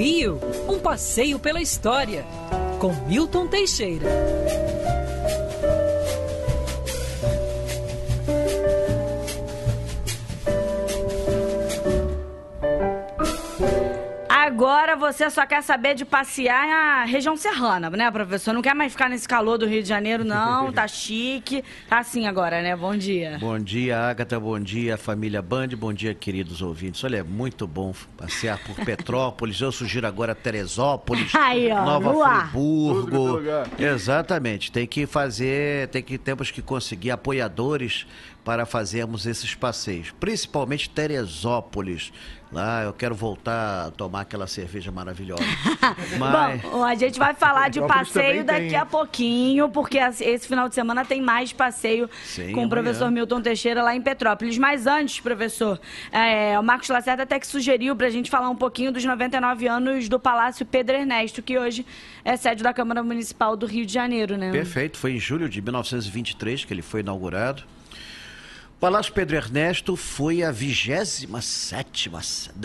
Rio, um passeio pela história, com Milton Teixeira. Você só quer saber de passear na região serrana, né, professor? Não quer mais ficar nesse calor do Rio de Janeiro, não. Tá chique. Tá assim agora, né? Bom dia. Bom dia, Agatha. Bom dia, família Band. Bom dia, queridos ouvintes. Olha, é muito bom passear por Petrópolis. Eu sugiro agora Teresópolis, Aí, ó, Nova no ar. Friburgo. Exatamente. Tem que fazer, tem que temos que conseguir apoiadores para fazermos esses passeios, principalmente Teresópolis. Lá eu quero voltar a tomar aquela cerveja maravilhosa. Mas Bom, a gente vai falar de passeio daqui a pouquinho, porque esse final de semana tem mais passeio Sim, com o amanhã. professor Milton Teixeira lá em Petrópolis. Mas antes, professor, é, o Marcos Lacerda até que sugeriu pra gente falar um pouquinho dos 99 anos do Palácio Pedro Ernesto, que hoje é sede da Câmara Municipal do Rio de Janeiro, né? Perfeito, foi em julho de 1923 que ele foi inaugurado. Palácio Pedro Ernesto foi a 27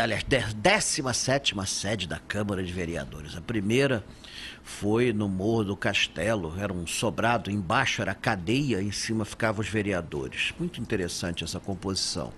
aliás, 17 sede da Câmara de Vereadores. A primeira foi no Morro do Castelo, era um sobrado, embaixo era cadeia, em cima ficavam os vereadores. Muito interessante essa composição.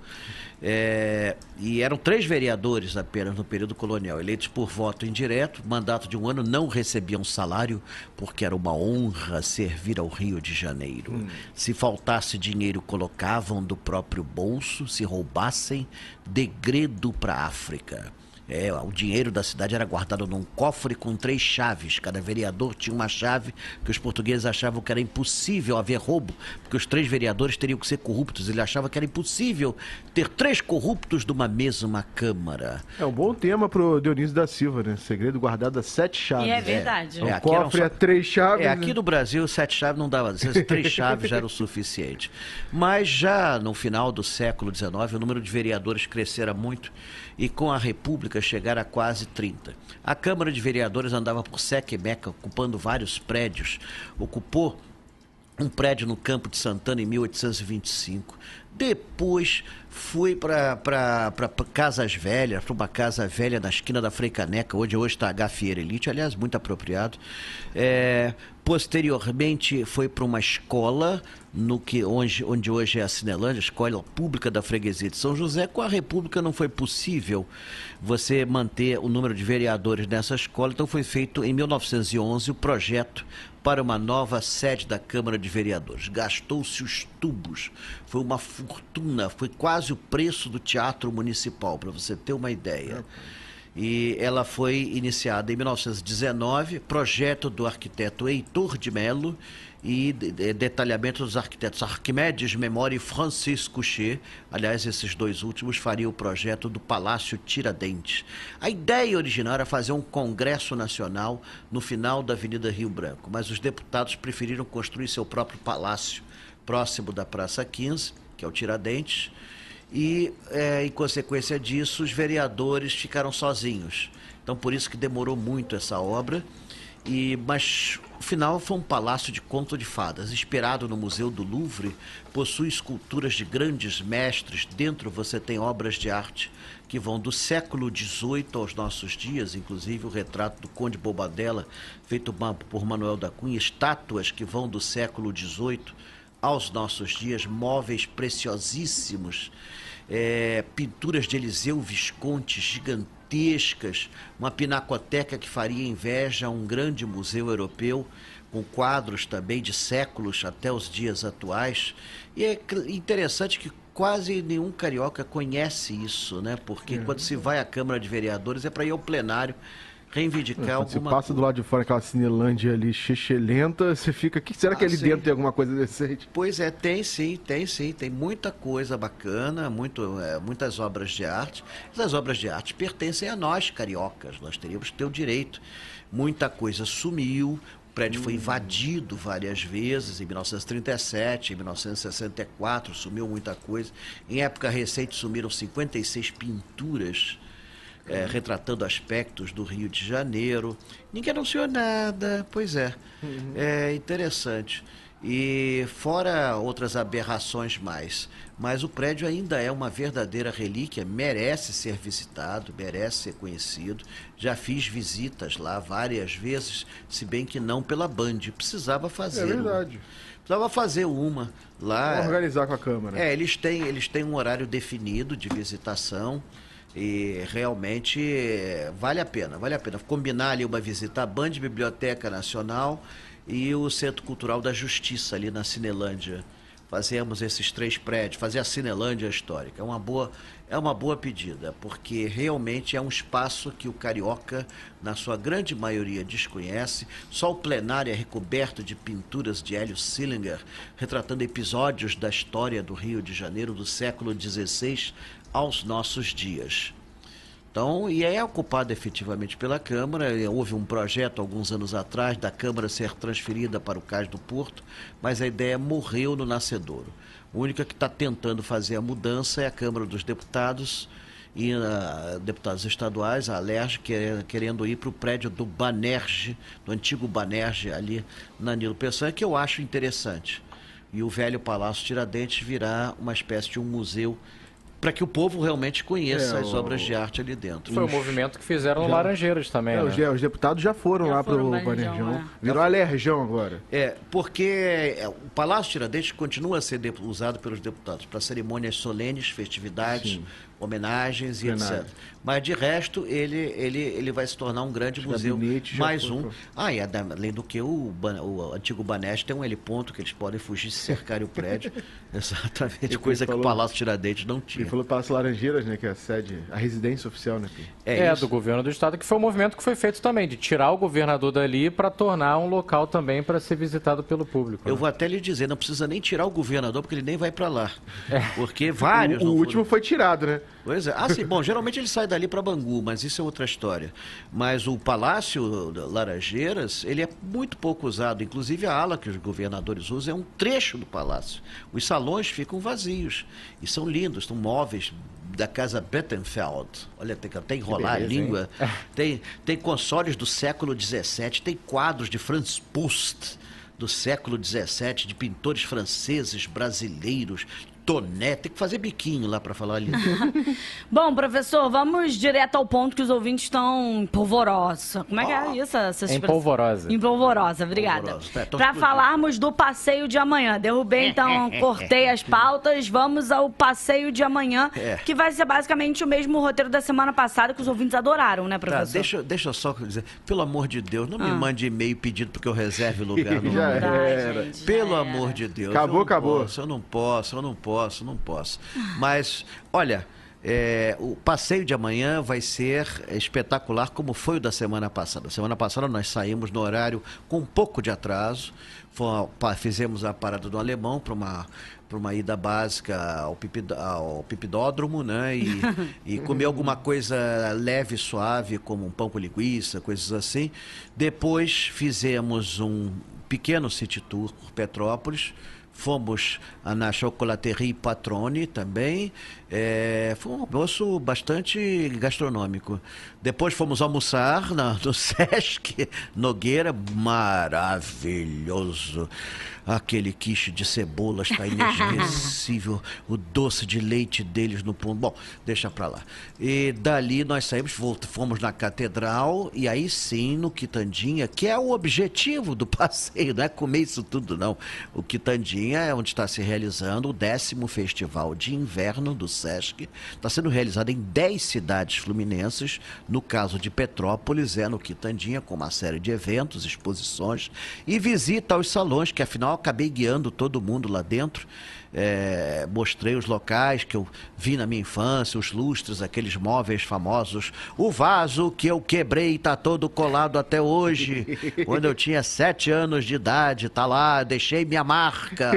É, e eram três vereadores apenas no período colonial, eleitos por voto indireto, mandato de um ano, não recebiam salário, porque era uma honra servir ao Rio de Janeiro. Se faltasse dinheiro, colocavam do próprio bolso, se roubassem, degredo para a África. É, o dinheiro da cidade era guardado num cofre com três chaves. Cada vereador tinha uma chave que os portugueses achavam que era impossível haver roubo, porque os três vereadores teriam que ser corruptos. Ele achava que era impossível ter três corruptos numa mesma Câmara. É um bom tema pro Dionísio da Silva, né? Segredo guardado a sete chaves. E é verdade. Um É, aqui eram cofre só- a três chaves. É, aqui né? no Brasil, sete chaves não dava, três chaves já era o suficiente. Mas já no final do século XIX, o número de vereadores crescera muito e com a República chegara a quase 30. A Câmara de Vereadores andava por Seca Meca, ocupando vários prédios. Ocupou um prédio no Campo de Santana em 1825. Depois fui para Casas Velhas, para uma casa velha na esquina da Frei Caneca, onde hoje está a Gafieira Elite, aliás, muito apropriado. É, posteriormente foi para uma escola no que onde, onde hoje é a Cinelândia, Escola Pública da Freguesia de São José. Com a República não foi possível você manter o número de vereadores nessa escola, então foi feito em 1911 o projeto para uma nova sede da Câmara de Vereadores. Gastou-se os tubos, foi uma fortuna, foi quase o preço do Teatro Municipal, para você ter uma ideia. E ela foi iniciada em 1919, projeto do arquiteto Heitor de Mello e de- de- detalhamento dos arquitetos Arquimedes Memória e Francisco Couchet. Aliás, esses dois últimos fariam o projeto do Palácio Tiradentes. A ideia original era fazer um congresso nacional no final da Avenida Rio Branco, mas os deputados preferiram construir seu próprio palácio próximo da Praça 15, que é o Tiradentes, e, é, em consequência disso, os vereadores ficaram sozinhos. Então, por isso que demorou muito essa obra. E, mas, o final foi um palácio de conto de fadas. Inspirado no Museu do Louvre, possui esculturas de grandes mestres. Dentro você tem obras de arte que vão do século XVIII aos nossos dias, inclusive o retrato do Conde Bobadella, feito por Manuel da Cunha, estátuas que vão do século XVIII aos nossos dias, móveis preciosíssimos, é, pinturas de Eliseu Visconti gigantescas, uma pinacoteca que faria inveja a um grande museu europeu, com quadros também de séculos até os dias atuais. E é interessante que quase nenhum carioca conhece isso, né? Porque quando se vai à Câmara de Vereadores é para ir ao plenário reivindicar você alguma passa do lado de fora aquela Cinelândia ali, chechelenta, você fica. Que, será que Ah, ali sim. dentro tem alguma coisa decente? Pois é, tem sim, tem sim, tem muita coisa bacana, muito, é, muitas obras de arte. Essas obras de arte pertencem a nós, cariocas, nós teríamos que ter o direito. Muita coisa sumiu, o prédio foi invadido várias vezes, em 1937, em 1964, sumiu muita coisa. Em época recente sumiram 56 pinturas é, retratando aspectos do Rio de Janeiro. Ninguém anunciou nada, pois é. É interessante. E fora outras aberrações mais, mas o prédio ainda é uma verdadeira relíquia, merece ser visitado, merece ser conhecido. Já fiz visitas lá várias vezes, se bem que não pela Band, precisava fazer. É verdade. Uma. Precisava fazer uma lá. Vamos organizar com a Câmara. É, eles têm, eles têm um horário definido de visitação. E realmente vale a pena, vale a pena. Combinar ali uma visita à Band Biblioteca Nacional e o Centro Cultural da Justiça ali na Cinelândia. Fazemos esses três prédios, fazer a Cinelândia histórica. É uma boa, é uma boa pedida, porque realmente é um espaço que o carioca, na sua grande maioria, desconhece. Só o plenário é recoberto de pinturas de Hélio Sillinger, retratando episódios da história do Rio de Janeiro do século XVI aos nossos dias. Então, e é ocupado efetivamente pela Câmara. Houve um projeto alguns anos atrás da Câmara ser transferida para o Cais do Porto, mas a ideia morreu no nascedouro. A única que está tentando fazer a mudança é a Câmara dos Deputados e uh, deputados estaduais, a Alerj, querendo ir para o prédio do Banerje, do antigo Banerje, ali na Nilo Peçanha, que eu acho interessante. E o velho Palácio Tiradentes virá uma espécie de um museu para que o povo realmente conheça é, as obras de arte ali dentro. Foi o um movimento que fizeram no Laranjeiras também. É, né? os, deputados já foram já lá para o Banejão. É. Virou Alerjão agora. É, porque é, o Palácio Tiradentes continua a ser usado pelos deputados para cerimônias solenes, festividades, Sim homenagens e etc. Mas de resto, ele, ele, ele vai se tornar um grande Os museu. Mais um. Ah, e além do que o, o antigo Baneste tem um heliponto que eles podem fugir se cercarem o prédio. Exatamente, coisa falou, que o Palácio Tiradentes não tinha. Ele falou Palácio Laranjeiras, né? Que é a sede, a residência oficial, né? É, é do governo do estado, que foi um movimento que foi feito também, de tirar o governador dali para tornar um local também para ser visitado pelo público. Eu né? vou até lhe dizer, não precisa nem tirar o governador, porque ele nem vai para lá. É. Porque vários. O, o último foi tirado, né? Pois é. Ah, sim. Bom, geralmente ele sai dali para Bangu, mas isso é outra história. Mas o Palácio Laranjeiras, ele é muito pouco usado. Inclusive a ala que os governadores usam é um trecho do palácio. Os salões ficam vazios e são lindos, são móveis da casa Bettenfeld. Olha, tem que até enrolar beleza, a língua. Tem, tem consoles do século XVII, tem quadros de Franz Pust do século XVII, de pintores franceses, brasileiros, toné, tem que fazer biquinho lá para falar ali. Bom, professor, vamos direto ao ponto que os ouvintes estão polvorosos. Como é que é isso? Essa em polvorosa. Em polvorosa, obrigada. É, para falarmos do passeio de amanhã. Derrubei, então, cortei as pautas. Vamos ao passeio de amanhã, é. que vai ser basicamente o mesmo roteiro da semana passada que os ouvintes adoraram, né, tá, professor? Tá, deixa, deixa eu só dizer, pelo amor de Deus, não ah. me mande e-mail pedindo porque eu reserve lugar no Já era. Gente, pelo já amor era. de Deus. Acabou, acabou. Posso, eu não posso, eu não posso posso, não posso. Mas, olha, é, o passeio de amanhã vai ser espetacular, como foi o da semana passada. Semana passada nós saímos no horário com um pouco de atraso. fizemos a parada do alemão para uma para uma ida básica ao, pipid, ao pipidódromo, né? E, e comer alguma coisa leve e suave, como um pão com linguiça, coisas assim. Depois fizemos um pequeno city tour por Petrópolis Fomos na Chocolaterie Patrone também. É, foi um almoço bastante gastronômico. Depois fomos almoçar na, no Sesc Nogueira, maravilhoso. Aquele quiche de cebola está inesquecível. o doce de leite deles no pão. Bom, deixa pra lá. E dali nós saímos, fomos na catedral e aí sim no Quitandinha, que é o objetivo do passeio, não é comer isso tudo, não. O Quitandinha é onde está se realizando o décimo festival de inverno do SESC. Está sendo realizado em 10 cidades fluminenses. No caso de Petrópolis, é no Quitandinha, com uma série de eventos, exposições e visita aos salões, que afinal acabei guiando todo mundo lá dentro é, mostrei os locais que eu vi na minha infância, os lustres, aqueles móveis famosos. O vaso que eu quebrei está todo colado até hoje. Quando eu tinha sete anos de idade, tá lá, deixei minha marca.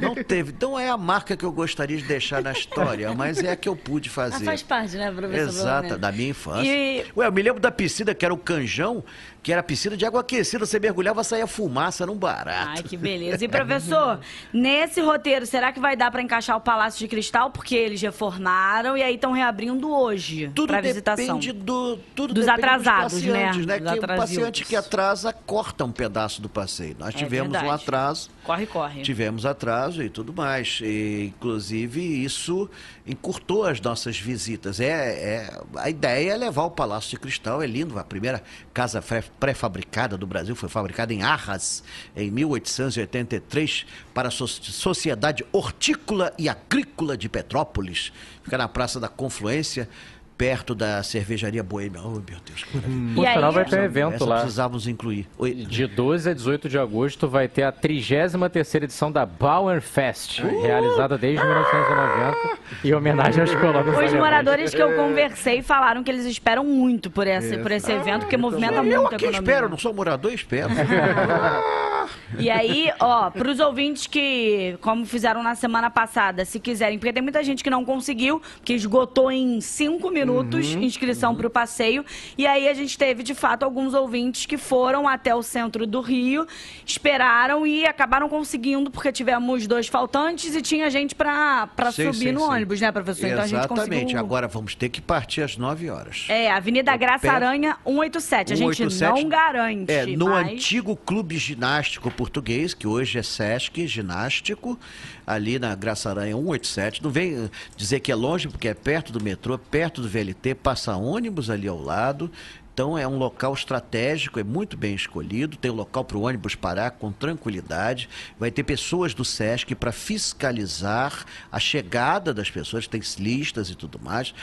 Não teve. Não é a marca que eu gostaria de deixar na história, mas é a que eu pude fazer. Mas faz parte, né, professor? Exata, da minha infância. E... Ué, eu me lembro da piscina que era o canjão, que era piscina de água aquecida. Você mergulhava, saía fumaça, era um barato. Ai, que beleza. E professor, nesse roteiro, será que vai dar para encaixar o Palácio de Cristal? Porque eles reformaram e aí estão reabrindo hoje Tudo para visitação. depende do, tudo Dos depende atrasados, dos passeantes, né? né? Dos Que o passeante atrasildos. que atrasa corta um pedaço do passeio. Nós É tivemos um verdade. atraso. Corre, corre. Tivemos atraso e tudo mais. E, inclusive, isso encurtou as nossas visitas. É, é- a ideia é levar o Palácio de Cristal, é lindo. A primeira casa pré- pré-fabricada do Brasil foi fabricada em Arras, em 1883, para a So- Sociedade Hortícola e Agrícola de Petrópolis. Fica na Praça da Confluência, perto da cervejaria Boêmia. Oh, meu Deus, que maravilha. E sinal, aí- vai ter evento Essa lá. precisávamos incluir. Oi. De 12 a 18 de agosto vai ter a 33ª edição da Bauernfest, realizada desde 1990, em homenagem aos colonos Os alemães. moradores que eu conversei falaram que eles esperam muito por esse, por esse evento, porque movimenta Eu muito a aqui economia. espero, não sou morador, espero. E aí, ó, pros ouvintes que, como fizeram na semana passada, se quiserem, porque tem muita gente que não conseguiu, que esgotou em cinco minutos inscrição pro passeio. E aí a gente teve, de fato, alguns ouvintes que foram até o centro do Rio, esperaram e acabaram conseguindo, porque tivemos dois faltantes e tinha gente pra, pra Sim, subir sim, no sim. ônibus, né, professor? Então a gente Exatamente. conseguiu. Agora vamos ter que partir às 9 horas. É, Avenida Graça Perto- Aranha 187. A gente 187, não garante. É, no mas... antigo Clube Ginástico Português, que hoje é Sesc Ginástico, ali na Graça Aranha 187. Não vem eh, dizer que é longe, porque é perto do metrô, perto do VLT, passa ônibus ali ao lado. Então é um local estratégico, é muito bem escolhido, tem um local para o ônibus parar com tranquilidade. Vai ter pessoas do SESC para fiscalizar a chegada das pessoas, tem listas e tudo mais.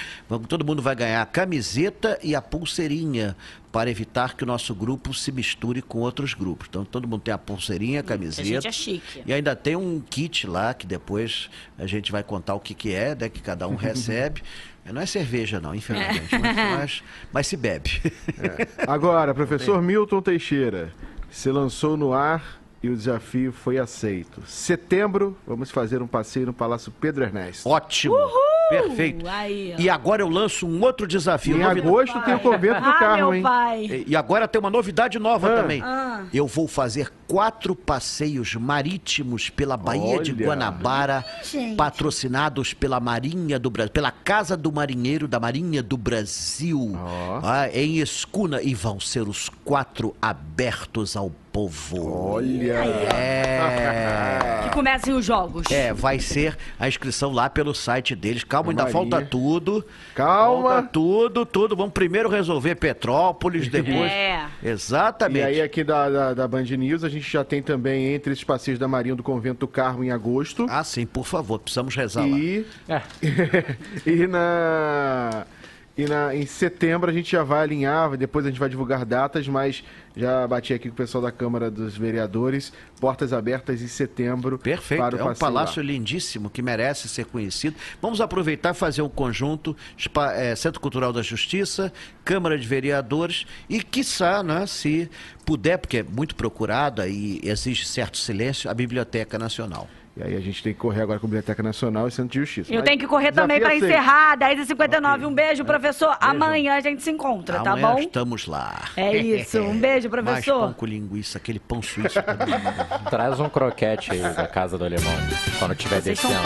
Todo mundo vai ganhar a camiseta e a pulseirinha para evitar que o nosso grupo se misture com outros grupos. Então todo mundo tem a pulseirinha, a camiseta. A gente é chique. E ainda tem um kit lá que depois a gente vai contar o que, que é, né, que cada um recebe. Não é cerveja, não, infelizmente, mas, mas- mas se bebe. Agora, professor Milton Teixeira, se lançou no ar e o desafio foi aceito. Setembro, vamos fazer um passeio no Palácio Pedro Ernesto. Ótimo! Perfeito. Aí. E agora eu lanço um outro desafio. Em novidade- agosto tem o convento do Ah, carro, meu hein? pai. E e agora tem uma novidade nova Ah. também. Ah. Eu vou fazer quatro passeios marítimos pela Baía de Olha. Guanabara, Gente. patrocinados pela Marinha do Brasil, pela Casa do Marinheiro da Marinha do Brasil, Ó. ah, em Escuna, e vão ser os quatro abertos ao povo. Olha! É. Que comecem os jogos. É, vai ser a inscrição lá pelo site deles. Calma, ainda Maria. falta tudo. Calma. Falta tudo, tudo. Vamos primeiro resolver Petrópolis, depois. É. Exatamente. E aí aqui da, da, da Band News a gente já tem também entre esses passeios da Marinha do Convento do Carmo em agosto. Ah, sim, por favor, precisamos rezar lá. E, É. e na e na em setembro a gente já vai alinhar, depois a gente vai divulgar datas, mas já bati aqui com o pessoal da Câmara dos Vereadores, portas abertas em setembro Perfeito, para o é um palácio lá. lindíssimo que merece ser conhecido. Vamos aproveitar e fazer um conjunto, eh, Centro Cultural da Justiça, Câmara de Vereadores e, quiçá, né, se puder, porque é muito procurada e exige certo silêncio, a Biblioteca Nacional. E aí a gente tem que correr agora com a Biblioteca Nacional e Centro de Justiça. Eu Mas tenho que correr também para aceito. encerrar, 10h59. Um beijo, professor. Amanhã a gente se encontra, tá Amanhã bom? estamos lá. É isso. Um beijo, Mais professor. pão com linguiça, aquele pão suíço. Traz um croquete aí da casa do alemão, quando tiver Vocês descendo.